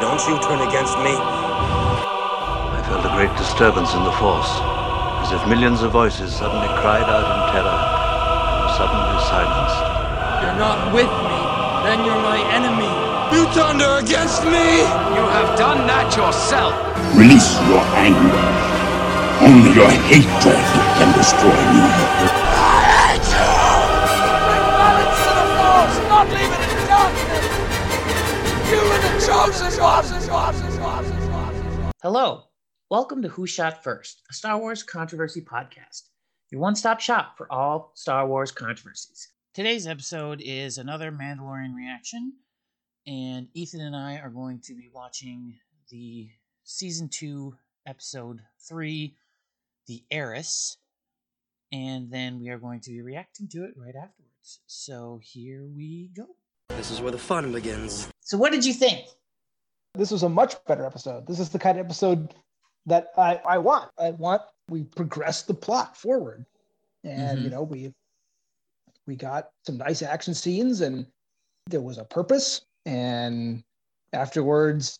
Don't you turn against me. I felt a great disturbance in the force, as if millions of voices suddenly cried out in terror and were suddenly silenced. You're not with me, then you're my enemy. You turned her against me! You have done that yourself. Release your anger. Only your hatred can destroy me. balance to the force, not leave it in darkness. You were the chosen ones. Hello, welcome to Who Shot First, a Star Wars controversy podcast, your one stop shop for all Star Wars controversies. Today's episode is another Mandalorian reaction, and Ethan and I are going to be watching the season two, episode three, The Heiress, and then we are going to be reacting to it right afterwards. So here we go. This is where the fun begins. So, what did you think? This was a much better episode. This is the kind of episode that I, I want. I want we progress the plot forward. And Mhm. you know, we we got some nice action scenes and there was a purpose. And afterwards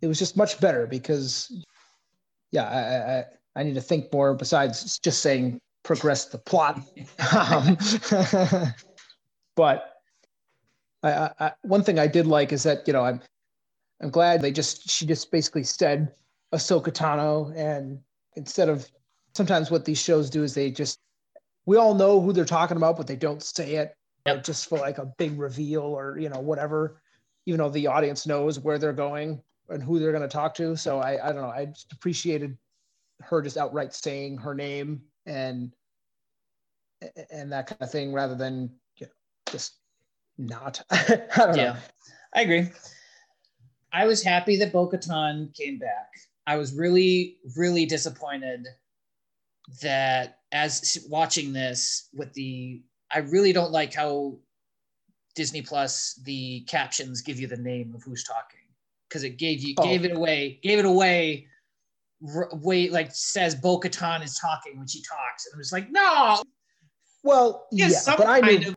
it was just much better because yeah, I I, I- need to think more besides just saying progress the plot. um, but I, I, one thing I did like is that you know I'm I'm glad they just she just basically said Ahsoka Tano and instead of sometimes what these shows do is they just we all know who they're talking about but they don't say it Yep. just for like a big reveal or you know whatever even though the audience knows where they're going and who they're going to talk to so I I don't know I just appreciated her just outright saying her name and and that kind of thing rather than you know, just not I don't know Yeah, I agree. I was happy that Bo Katan came back. I was really, really disappointed that as watching this with the, I really don't like how Disney Plus the captions give you the name of who's talking because it gave you Oh. gave it away, gave it away. r- Wait, like says Bo Katan is talking when she talks, and it was like, no, well yeah, but I knew of.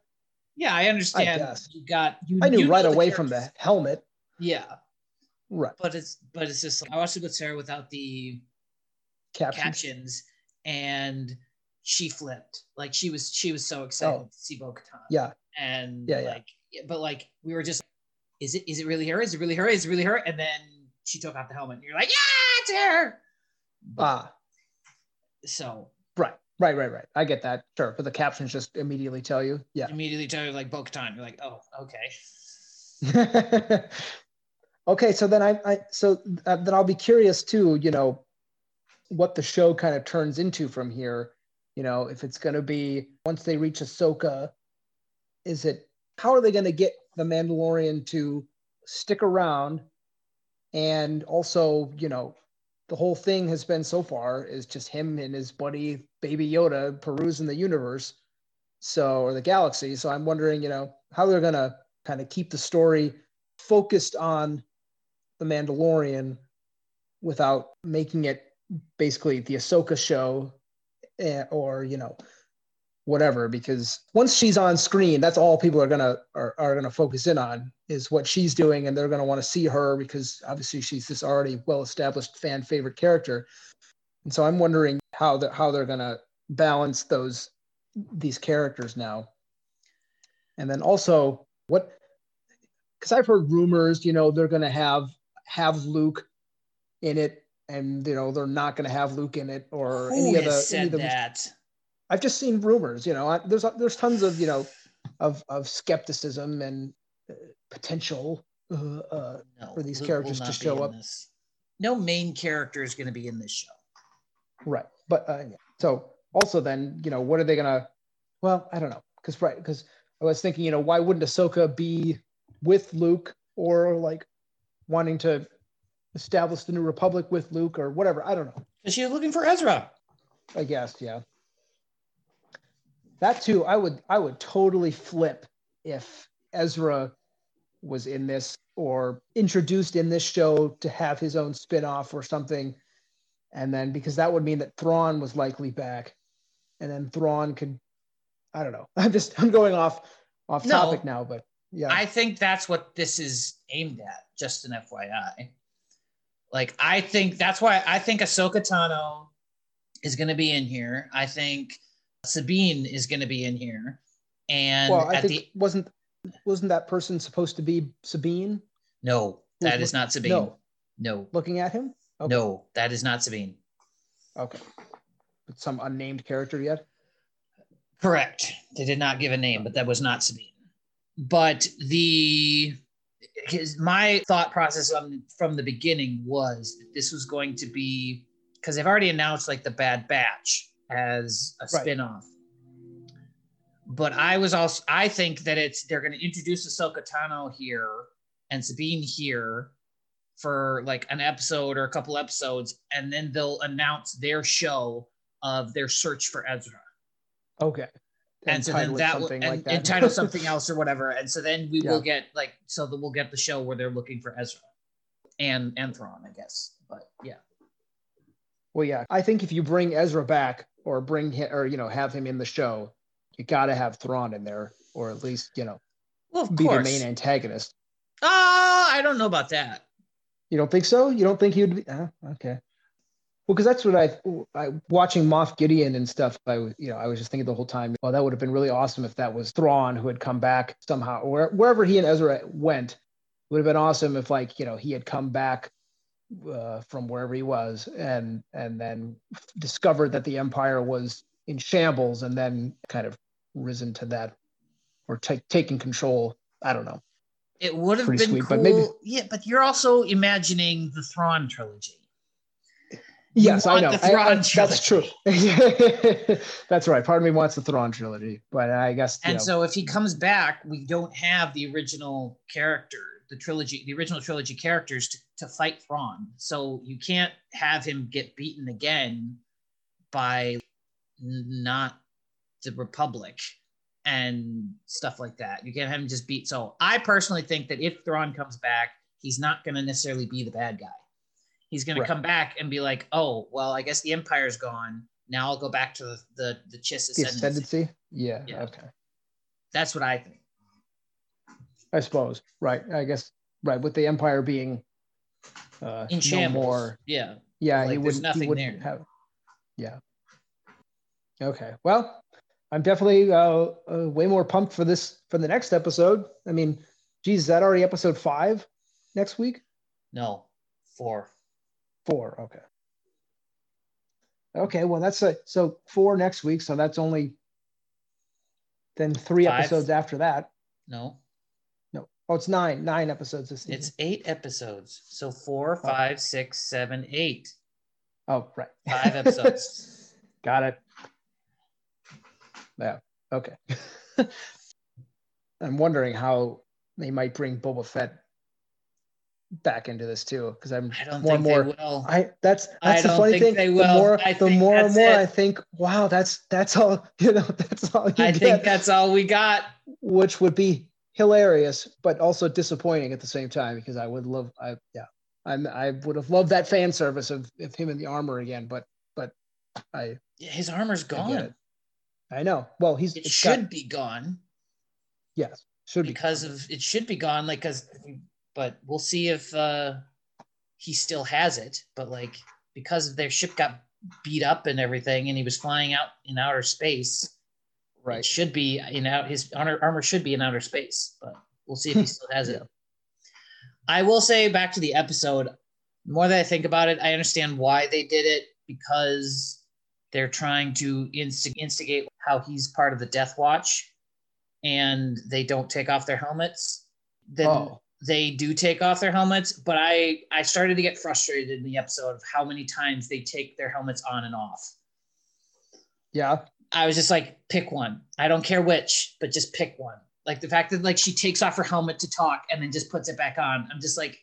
Yeah, I understand. guess. you got you. I knew you right away from the helmet. Yeah, Right. but it's but it's just like, I watched it with Sarah without the Captions. captions, and she flipped. Like she was she was so excited Oh. to see Bo Katan. Yeah. and Yeah, yeah. like but like we were just is it is it really her? Is it really her? Is it really her? And then she took off the helmet, and you're like, yeah, it's her. But, Ah, so right. Right, right, right. I get that. Sure. But the captions just immediately tell you. Yeah. immediately tell you like Bo Katan. You're like, oh, okay. okay. So then I, I so uh, then I'll be curious too, you know, what the show kind of turns into from here. You know, if it's going to be once they reach Ahsoka, is it how are they going to get the Mandalorian to stick around? And also, you know, the whole thing has been so far is just him and his buddy Baby Yoda perusing the universe, so or the galaxy. So I'm wondering, you know, how they're gonna kind of keep the story focused on the Mandalorian without making it basically the Ahsoka show, eh, or you know, whatever. Because once she's on screen, that's all people are gonna are, are gonna focus in on is what she's doing, and they're gonna want to see her because obviously she's this already well established fan favorite character. And so I'm wondering how the, how they're gonna balance those these characters now. And then also what because I've heard rumors, you know, they're gonna have have Luke in it, and you know they're not gonna have Luke in it or Who any of the any said of the that? I've just seen rumors. You know, I, there's there's tons of you know of of skepticism and uh, potential uh, uh, No, for these Luke characters to show up. This. No main character is going to be in this show. right. But uh, yeah. so also then you know what are they gonna? Well, I don't know because right because I was thinking you know why wouldn't Ahsoka be with Luke or like wanting to establish the new Republic with Luke or whatever? I don't know. Because she looking for Ezra. I guess, yeah. That too, I would I would totally flip if Ezra was in this or introduced in this show to have his own spin-off or something. And then because that would mean that Thrawn was likely back. And then Thrawn could I don't know. I'm just I'm going off off No. topic now, but Yeah. I think that's what this is aimed at. Just an FYI. Like I think that's why I think Ahsoka Tano is going to be in here. I think Sabine is going to be in here, and well, I at think the wasn't wasn't that person supposed to be Sabine no, that is not Sabine. no. No, looking at him? Okay. no, that is not Sabine. Okay. But some unnamed character yet? Correct. They did not give a name, but that was not Sabine. But the his my thought process on, from the beginning was this was going to be because they've already announced like the Bad Batch as a Right. spin-off. But I was also I think that it's they're going to introduce Ahsoka Tano here and Sabine here for like an episode or a couple episodes, and then they'll announce their show of their search for Ezra Okay. And so then that will like that. and title something else or whatever and so then we Yeah. will get like so that we'll get the show where they're looking for ezra and and Thrawn, i guess but yeah Well, yeah, I think if you bring Ezra back or bring him or you know have him in the show, you got to have Thrawn in there, or at least you know well of be course the main antagonist. Ah, i don't know about that You don't think so? You don't think he would be? Uh, okay. Well, because that's what I, I watching Moff Gideon and stuff. I was, you know, I was just thinking the whole time, well, that would have been really awesome if that was Thrawn who had come back somehow, or wherever he and Ezra went. It would have been awesome if, like, you know, he had come back uh, from wherever he was, and and then discovered that the Empire was in shambles, and then kind of risen to that, or take taking control. I don't know. it would have Pretty been sweet, cool but maybe- yeah but you're also imagining the Thrawn trilogy Yes, I know. I- I- that's true. that's right. Part of me wants the Thrawn trilogy, but I guess and know, so if he comes back we don't have the original character the trilogy the original trilogy characters to, to fight Thrawn. so you can't have him get beaten again by not the republic and stuff like that you can't have him just beat so i personally think that if Thrawn comes back he's not going to necessarily be the bad guy he's going Right. to come back and be like oh well i guess the empire's gone now i'll go back to the the, the chiss the ascendancy ascendancy. Yeah, Yeah. Okay. that's what i think I suppose. Right. I guess. Right. With the Empire being uh, in no more. Yeah. Yeah, Like, he wouldn't. nothing he wouldn't there. have. Yeah. Okay. Well, I'm definitely uh, uh, way more pumped for this for the next episode. I mean, geez, is that already episode five next week? No. Four. Four. Okay. Okay. Well, that's a, so four next week. So that's only then three Five. episodes after that. No. No. Oh, it's nine. Nine episodes this season. It's eight episodes. So four, Oh. five, six, seven, eight. oh, right. Five episodes. Got it. Yeah. Okay. I'm wondering how they might bring Boba Fett back into this too, because I'm I don't more and more. they will. I that's I that's the funny thing. they The more I the more and more it. I think, wow, that's that's all you know. That's all you I get, think that's all we got. which would be hilarious, but also disappointing at the same time because I would love. I yeah, I'm I would have loved that fan service of, of him in the armor again, but but I His armor's gone. it. I know. Well, he's It should got- be gone yes should be because of it should be gone. Like, cause, but we'll see if uh he still has it. But like, because their ship got beat up and everything, and he was flying out in outer space. Right. should be in out his armor, armor should be in outer space, but we'll see if he still has it. I will say back to the episode, the more that I think about it, I understand why they did it because they're trying to insti- instigate how he's part of the Death Watch and they don't take off their helmets. Then Oh. They do take off their helmets, but I I started to get frustrated in the episode of how many times they take their helmets on and off. Yeah. I was just like, pick one. I don't care which, but just pick one. Like the fact that like she takes off her helmet to talk and then just puts it back on. I'm just like,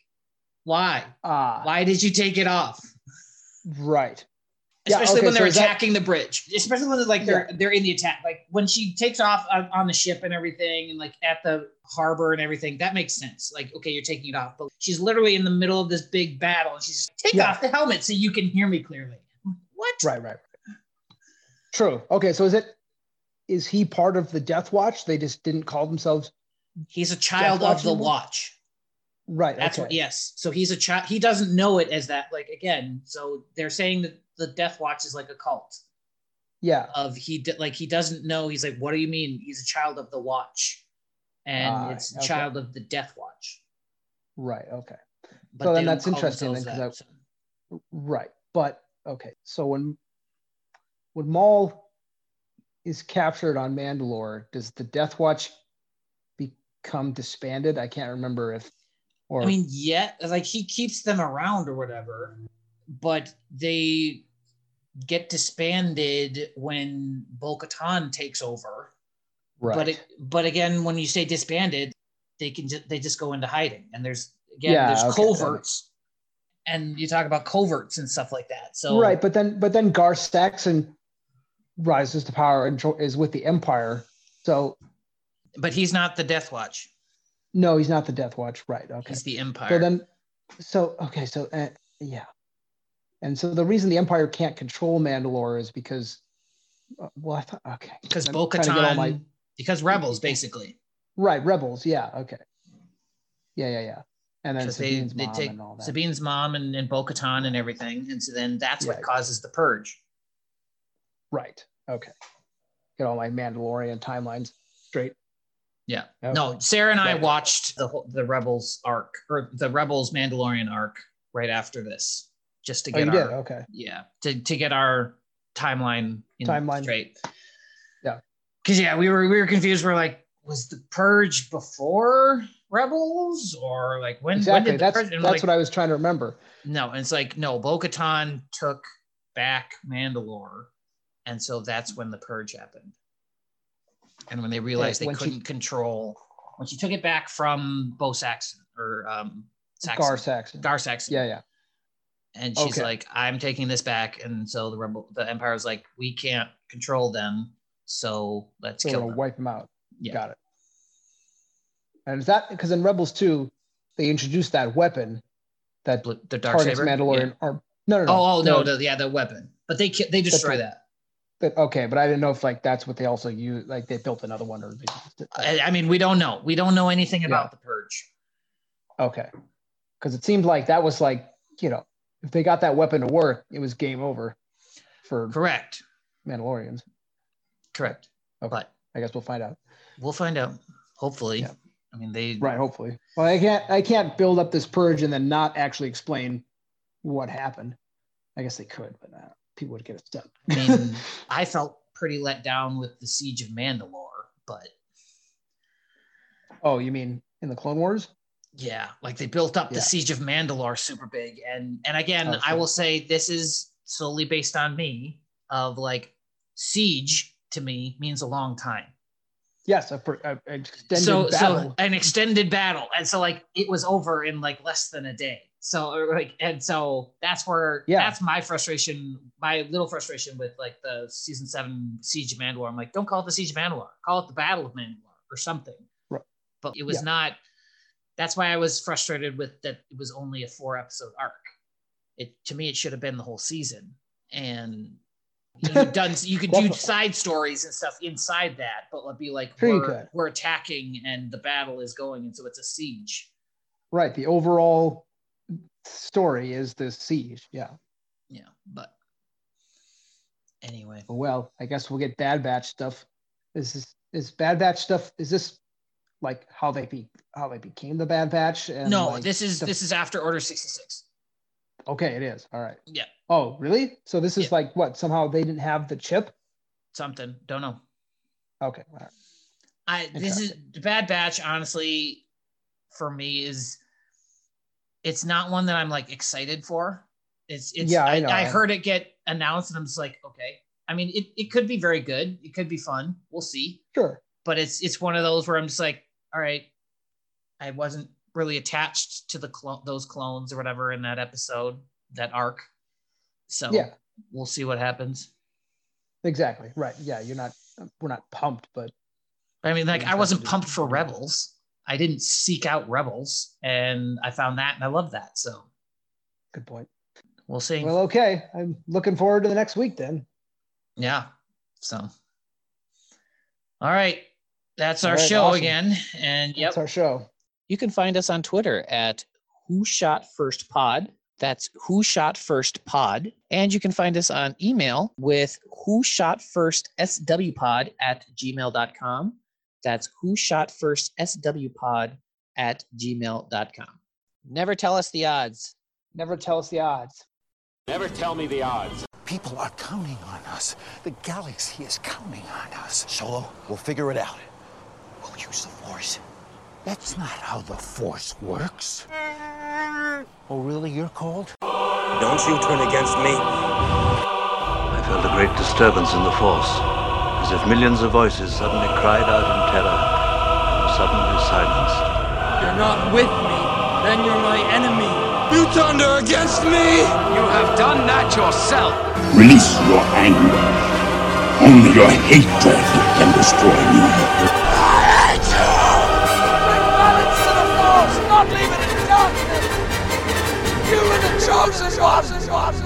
why? Ah. Why did you take it off? Right. Yeah, Especially okay, when they're that- attacking the bridge. Especially when they're like they're they're in the attack. Like when she takes off on, on the ship and everything, and like at the harbor and everything, that makes sense. Like okay, you're taking it off, but she's literally in the middle of this big battle, and she's just take Yeah. off the helmet so you can hear me clearly. What? Right. Right. True. Okay. So is it? Is he part of the Death Watch? They just didn't call themselves He's a child of the? Watch. Right. That's okay. what. Yes. So he's a child. He doesn't know it as that. Like again. So they're saying that the Death Watch is like a cult Yeah. of he d- like he doesn't know. He's like, what do you mean? He's a child of the Watch, and Ah, it's a okay. child of the Death Watch. Right. Okay. But So then that's interesting then, that, so- Right. But okay. So when when Maul is captured on Mandalore, does the Death Watch become disbanded? I can't remember if or I mean, yeah, like he keeps them around or whatever, but they get disbanded when Bo takes over. right. But it, but again, when you say disbanded, they can just they just go into hiding, and there's again Yeah, there's okay, coverts, and you talk about coverts and stuff like that. So right, but then but then Gar Saxon rises to power and is with the Empire. So but he's not the Death Watch. No, he's not the Death Watch. Right. Okay. He's the Empire. So then, so okay, so uh, yeah, and so the reason the Empire can't control Mandalore is because, uh, well, I thought okay, because Bo trying to get all Katan, my- because rebels basically. right rebels, yeah, okay, yeah, yeah, yeah, and then because they, Sabine's they mom take and all that. Sabine's mom and, and Bo Katan and everything. And so then that's what causes the purge. Right. Okay. Get all my Mandalorian timelines straight. Yeah. Okay. No, Sarah and I watched the the Rebels arc or the Rebels Mandalorian arc right after this, just to Oh, get you our did. Okay. yeah to, to get our timeline in Timeline. straight. Yeah. Because yeah, we were we were confused. We're like, was the purge before Rebels or like when? Exactly. When That's that's like, what I was trying to remember. No, and it's like no, Bo Katan took back Mandalore, and so that's when the purge happened. And when they realized they couldn't control, when she took it back from Bo Saxon or um, Saxon, Gar Saxon. Gar Saxon, Yeah, yeah. and she's Okay. like, "I'm taking this back," and so the rebel, the Empire was like, "We can't control them, so let's So kill them." wipe them out. Yeah. Got it. And is that because in Rebels 2, they introduced that weapon that The dark targets saber. Mandalorian Yeah. arm. No, no, no. Oh, oh no, the, yeah, the weapon, but they they destroy the- that. But, okay, but I didn't know if like that's what they also use. Like they built another one or they just, I, I mean, we don't know. We don't know anything about the purge. okay. Because it seemed like that was like you know if they got that weapon to work, it was game over for Correct. Mandalorians. Correct. Okay. But I guess we'll find out. we'll find out. Hopefully. Yeah. I mean, they Right. Hopefully. Well, I can't. I can't build up this purge and then not actually explain what happened. I guess they could, but uh, people would get upset. I mean, I felt pretty let down with the siege of Mandalore, but oh, you mean in the Clone Wars? yeah, like they built up Yeah. the siege of Mandalore super big, and and again, Oh, I will say this is solely based on me of like siege to me means a long time. Yes, a, a, a extended so battle. so an extended battle and so like it was over in like less than a day so like and so that's where Yeah. that's my frustration my little frustration with like the season seven siege of mandalore i'm like don't call it the siege of mandalore call it the battle of mandalore or something Right. but it was Yeah. not that's why i was frustrated with that it was only a four episode arc it to me it should have been the whole season and you could done you could do side stories and stuff inside that but it'd be like Sure we're, we're attacking and the battle is going and so it's a siege right. The overall story is the siege. Yeah. yeah but anyway Well, I guess we'll get Bad Batch stuff. Is this is Bad Batch stuff? Is this like how they be how they became the Bad Batch? And no like, this is the- this is after order 66 okay. It is all right. yeah Oh, really? So this is Yeah. like what? Somehow they didn't have the chip. something don't know Okay. All right. I this is the Bad Batch. Honestly, for me is it's not one that I'm like excited for. It's it's Yeah, I I. I heard it get announced and I'm just like okay. I mean it, it could be very good. It could be fun. We'll see. Sure. But it's it's one of those where I'm just like all right. I wasn't really attached to the clo- those clones or whatever in that episode that arc. So Yeah. we'll see what happens. Exactly. Right. Yeah. You're not. We're not pumped, but I mean, like, I wasn't pumped for Rebels. I didn't seek out Rebels, and I found that, and I love that. So good point. we'll see. Well, okay. I'm looking forward to the next week then. yeah. So, all right. That's our All right, show awesome. again. And yep, That's our show. you can find us on Twitter at Who Shot First Pod. That's Who Shot First Pod. And you can find us on email with Who Shot First SWPod at gmail.com. That's Who Shot First SWPod at gmail.com. Never tell us the odds. Never tell us the odds. Never tell me the odds. People are counting on us. The galaxy is counting on us. Solo, we'll figure it out. We'll use the Force. That's not how the Force works. Oh, really? You're cold? Don't you turn against me. I felt a great disturbance in the Force, as if millions of voices suddenly cried out in terror and were suddenly silenced. You're not with me, then you're my enemy. You turned her against me! You have done that yourself. Release your anger. Only your hatred can destroy me. Bring balance to the force, not leave it in darkness. You are the chosen one.